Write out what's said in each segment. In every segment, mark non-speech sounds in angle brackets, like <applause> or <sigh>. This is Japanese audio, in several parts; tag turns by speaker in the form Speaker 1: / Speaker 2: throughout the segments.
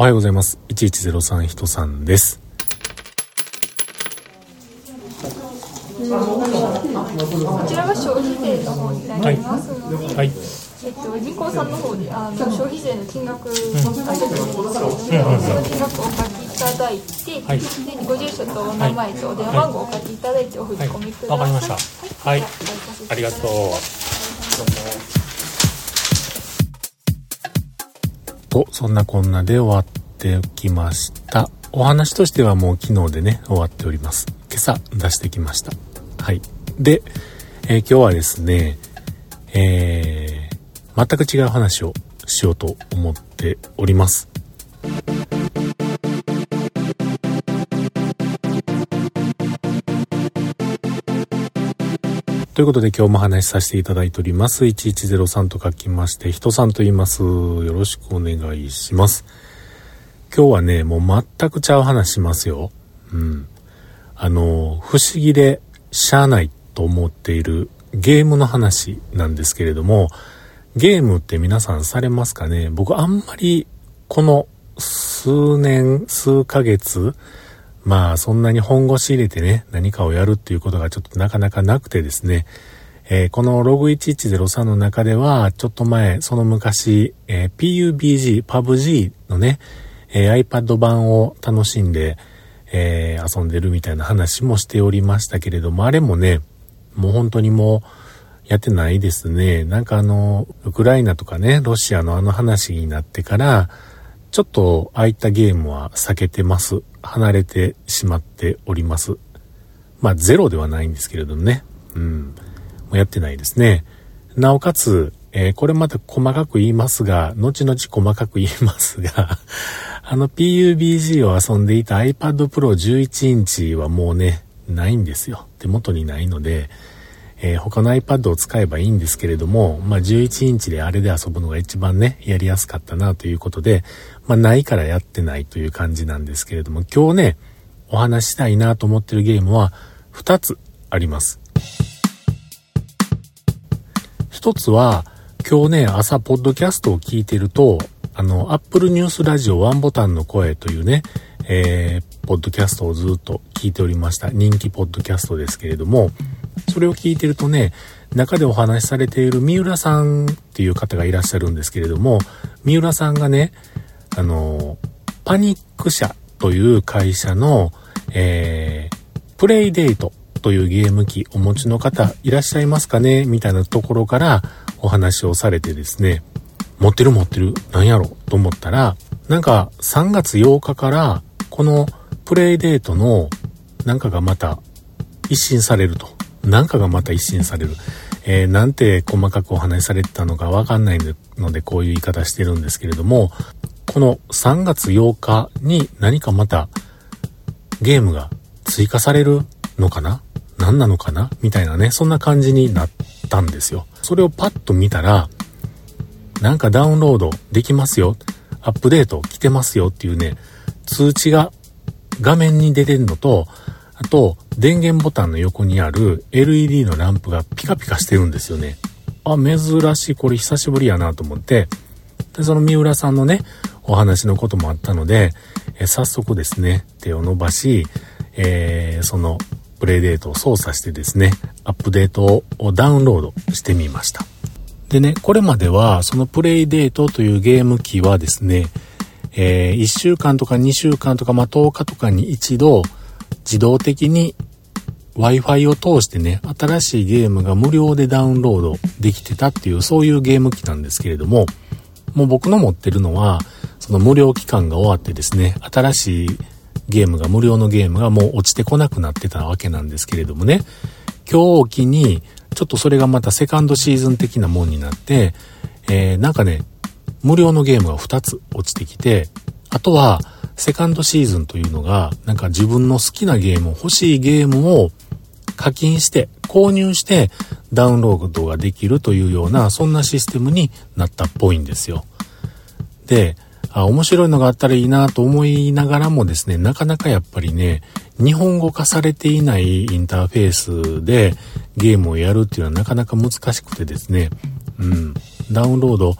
Speaker 1: おはようございます。1103人さんです。
Speaker 2: こちらが消費税の方になりますので、はいはい、えっと、銀行さんの方であの消費税の金額が出てるんですけど、その金額をお書きいただいて、はい、でご住所とお名前とお電話番号をお書きいただいてお振り込みください。わ、
Speaker 1: かりました。はい、ありがとう。と、そんなこんなで終わってきました。お話としてはもう昨日でね、終わっております。今朝出してきました。はい。で、えー、今日はですね、えー、全く違う話をしようと思っております。ということで今日も話しさせていただいております。1103と書きまして、人さんと言います。よろしくお願いします。今日はね、もう全くちゃう話しますよ。うん。あの、不思議でしゃあないと思っているゲームの話なんですけれども、ゲームって皆さんされますかね？僕あんまりこの数年、数ヶ月、まあそんなに本腰入れてね、何かをやるっていうことがちょっとなかなかなくてですね、えー、このログ1103の中では、ちょっと前、その昔、えー、PUBG、PUBG のね、えー、iPad 版を楽しんで、え、遊んでるみたいな話もしておりましたけれども、あれもね、もう本当にもう、やってないですね。なんかあの、ウクライナとかね、ロシアのあの話になってから、ちょっとああいったゲームは避けてます。離れてしまっております。まあゼロではないんですけれどもね。うん。もうやってないですね。なおかつ、えー、これまた細かく言いますが、後々細かく言いますが <laughs> あの PUBG を遊んでいた iPad Pro 11インチはもうね、ないんですよ。手元にないので、えー、他の iPad を使えばいいんですけれども、まあ、11インチであれで遊ぶのが一番ね、やりやすかったなということで、まあ、ないからやってないという感じなんですけれども、今日ね、お話したいなと思ってるゲームは2つあります。1つは、今日ね、朝、ポッドキャストを聞いてると、あの、Apple News ラジオワンボタンの声というね、えー、ポッドキャストをずっと聞いておりました。人気ポッドキャストですけれども、それを聞いてるとね、中でお話しされている三浦さんっていう方がいらっしゃるんですけれども、三浦さんがね、あの、パニック社という会社の、えー、プレイデートというゲーム機お持ちの方いらっしゃいますかねみたいなところからお話をされてですね、持ってる持ってる、なんやろと思ったら、なんか3月8日からこのプレイデートのなんかがまた一新されると。なんかがまた一新される。えー、なんて細かくお話しされてたのかわかんないのでこういう言い方してるんですけれども、この3月8日に何かまたゲームが追加されるのかな？何なのかな？みたいなね、そんな感じになったんですよ。それをパッと見たら、なんかダウンロードできますよ。アップデート来てますよっていうね、通知が画面に出てるのと、あと、電源ボタンの横にある LED のランプがピカピカしてるんですよね。あ、珍しい。これ久しぶりやなと思って、で、その三浦さんのね、お話のこともあったので、え早速ですね、手を伸ばし、えー、そのプレイデートを操作してですね、アップデートをダウンロードしてみました。でね、これまでは、そのプレイデートというゲーム機はですね、えー、1週間とか2週間とか、まあ、10日とかに一度、自動的に Wi-Fi を通してね、新しいゲームが無料でダウンロードできてたっていう、そういうゲーム機なんですけれども、もう僕の持ってるのは、その無料期間が終わってですね、新しいゲームが、無料のゲームがもう落ちてこなくなってたわけなんですけれどもね、今日を機に、ちょっとそれがまたセカンドシーズン的なもんになって、えー、なんかね、無料のゲームが2つ落ちてきて、あとは、セカンドシーズンというのが、なんか自分の好きなゲーム、欲しいゲームを課金して、購入してダウンロードができるというような、そんなシステムになったっぽいんですよ。で、あ、面白いのがあったらいいなと思いながらもですね、なかなかやっぱりね、日本語化されていないインターフェースでゲームをやるっていうのはなかなか難しくてですね、うん、ダウンロード、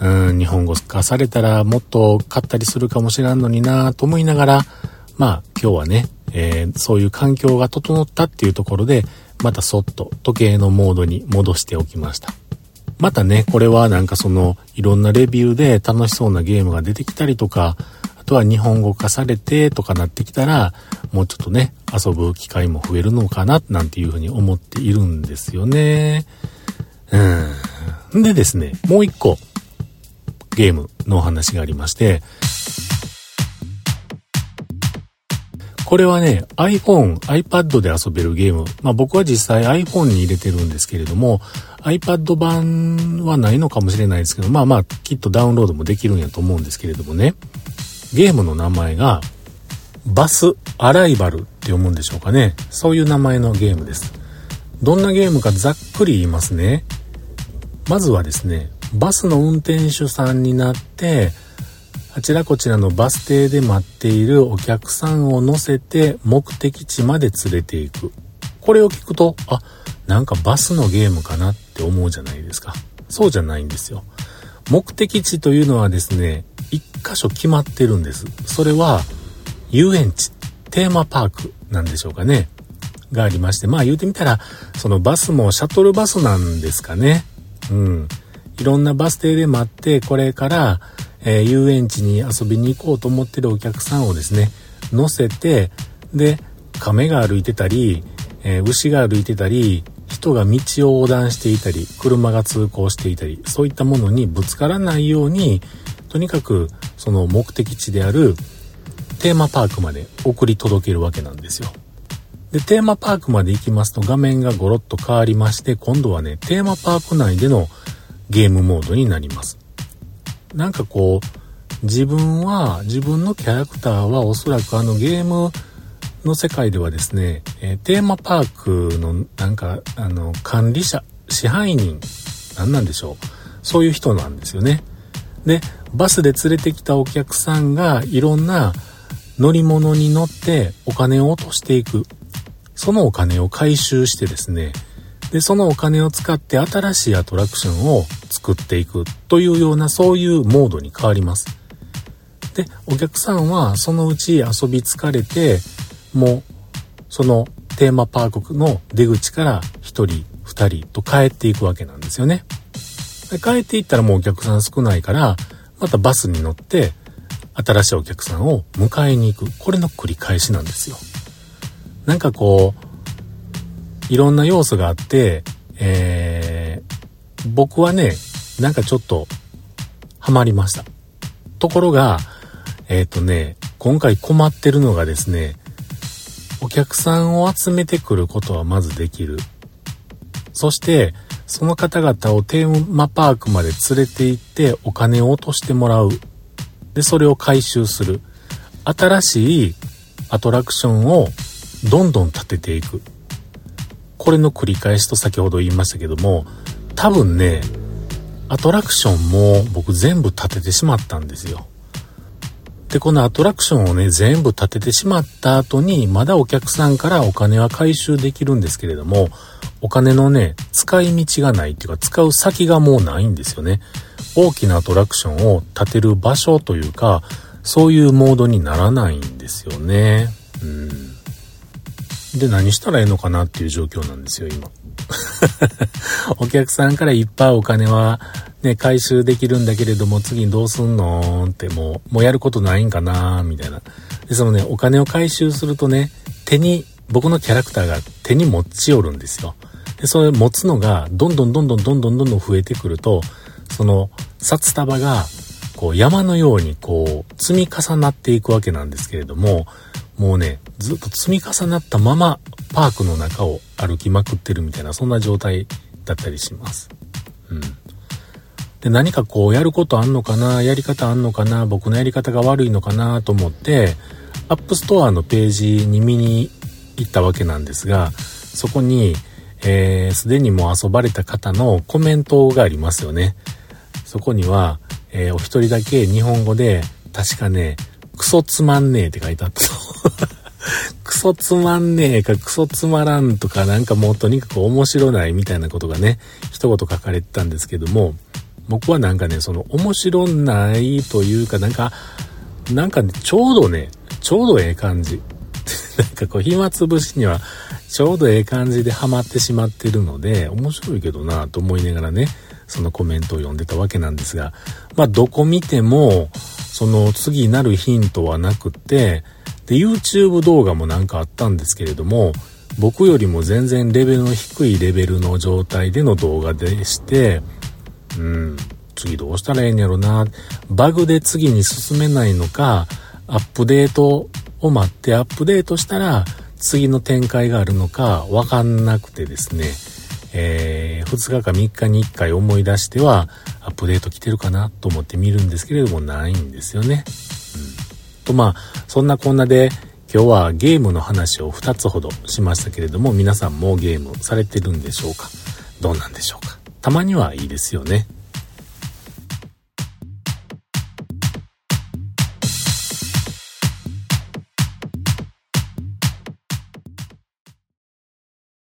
Speaker 1: うん、日本語化されたらもっと買ったりするかもしらんのになと思いながら、まあ今日はね、えー、そういう環境が整ったっていうところで、またそっと時計のモードに戻しておきました。またね、これはなんかその、いろんなレビューで楽しそうなゲームが出てきたりとか、あとは日本語化されてとかなってきたら、もうちょっとね、遊ぶ機会も増えるのかな、なんていうふうに思っているんですよね。うん。でですね、もう一個、ゲームのお話がありまして、これはね、iPhone、iPad で遊べるゲーム。まあ僕は実際 iPhone に入れてるんですけれども、iPad 版はないのかもしれないですけど、まあまあきっとダウンロードもできるんやと思うんですけれどもね。ゲームの名前が、バスアライバルって読むんでしょうかね。そういう名前のゲームです。どんなゲームかざっくり言いますね。まずはですね、バスの運転手さんになって、あちらこちらのバス停で待っているお客さんを乗せて目的地まで連れて行く。これを聞くと、あ、なんかバスのゲームかなって思うじゃないですか。そうじゃないんですよ。目的地というのはですね、一箇所決まってるんです。それは、遊園地、テーマパークなんでしょうかね。がありまして、まあ言うてみたら、そのバスもシャトルバスなんですかね。うん。いろんなバス停で待って、これから、えー、遊園地に遊びに行こうと思ってるお客さんをですね、乗せて、で、亀が歩いてたり、えー、牛が歩いてたり、人が道を横断していたり、車が通行していたり、そういったものにぶつからないように、とにかくその目的地であるテーマパークまで送り届けるわけなんですよ。で、テーマパークまで行きますと画面がゴロッと変わりまして、今度はね、テーマパーク内でのゲームモードになります。なんかこう、自分は、自分のキャラクターはおそらくあのゲームの世界ではですね、え、テーマパークのなんか、あの、管理者、支配人、何なんでしょう。そういう人なんですよね。で、バスで連れてきたお客さんがいろんな乗り物に乗ってお金を落としていく。そのお金を回収してですね、で、そのお金を使って新しいアトラクションを作っていくというようなそういうモードに変わります。で、お客さんはそのうち遊び疲れて、もうそのテーマパークの出口から1人、2人と帰っていくわけなんですよね。で帰っていったらもうお客さん少ないから、またバスに乗って新しいお客さんを迎えに行く。これの繰り返しなんですよ。なんかこう、いろんな要素があって、えー、僕はね、なんかちょっと、ハマりました。ところが、えっ、ー、とね、今回困ってるのがですね、お客さんを集めてくることはまずできる。そして、その方々をテーマパークまで連れて行ってお金を落としてもらう。で、それを回収する。新しいアトラクションをどんどん立てていく。これの繰り返しと先ほど言いましたけども、多分ね、アトラクションも僕全部立ててしまったんですよ。で、このアトラクションをね、全部立ててしまった後に、まだお客さんからお金は回収できるんですけれども、お金のね、使い道がないっていうか、使う先がもうないんですよね。大きなアトラクションを立てる場所というか、そういうモードにならないんですよね。うん。で、何したらええのかなっていう状況なんですよ、今。<laughs> お客さんからいっぱいお金はね、回収できるんだけれども、次どうすんのってもう、もうやることないんかなみたいな。で、そのね、お金を回収するとね、手に、僕のキャラクターが手に持ち寄るんですよ。で、それ持つのが、どんどんどんどんどんどんどん増えてくると、その、札束が、こう、山のように、こう、積み重なっていくわけなんですけれども、もうね、ずっと積み重なったままパークの中を歩きまくってるみたいな、そんな状態だったりします。うん。で、何かこうやることあんのかなやり方あんのかな僕のやり方が悪いのかなと思って、 App Store のページに見に行ったわけなんですが、そこに、えー、すでにもう遊ばれた方のコメントがありますよね。そこには、えー、お一人だけ日本語で、確かね、クソつまんねえって書いてあった <laughs> クソつまんねえか、クソつまらんとか、なんかもうとにかく面白ないみたいなことがね、一言書かれてたんですけども、僕はなんかね、その面白ないというか、なんか、なんかね、ちょうどね、ちょうどええ感じ。<laughs> なんかこう、暇つぶしには、ちょうどええ感じでハマってしまってるので、面白いけどなと思いながらね、そのコメントを読んでたわけなんですが、まあ、どこ見ても、その次なるヒントはなくて、で、YouTube 動画もなんかあったんですけれども、僕よりも全然レベルの低いレベルの状態での動画でして、うん、次どうしたらええんやろな。バグで次に進めないのか、アップデートを待ってアップデートしたら次の展開があるのかわかんなくてですね、えー、2日か3日に1回思い出してはアップデート来てるかなと思って見るんですけれどもないんですよね。うん、とまあ、そんなこんなで今日はゲームの話を2つほどしましたけれども皆さんもゲームされてるんでしょうか？どうなんでしょうか？たまにはいいですよね。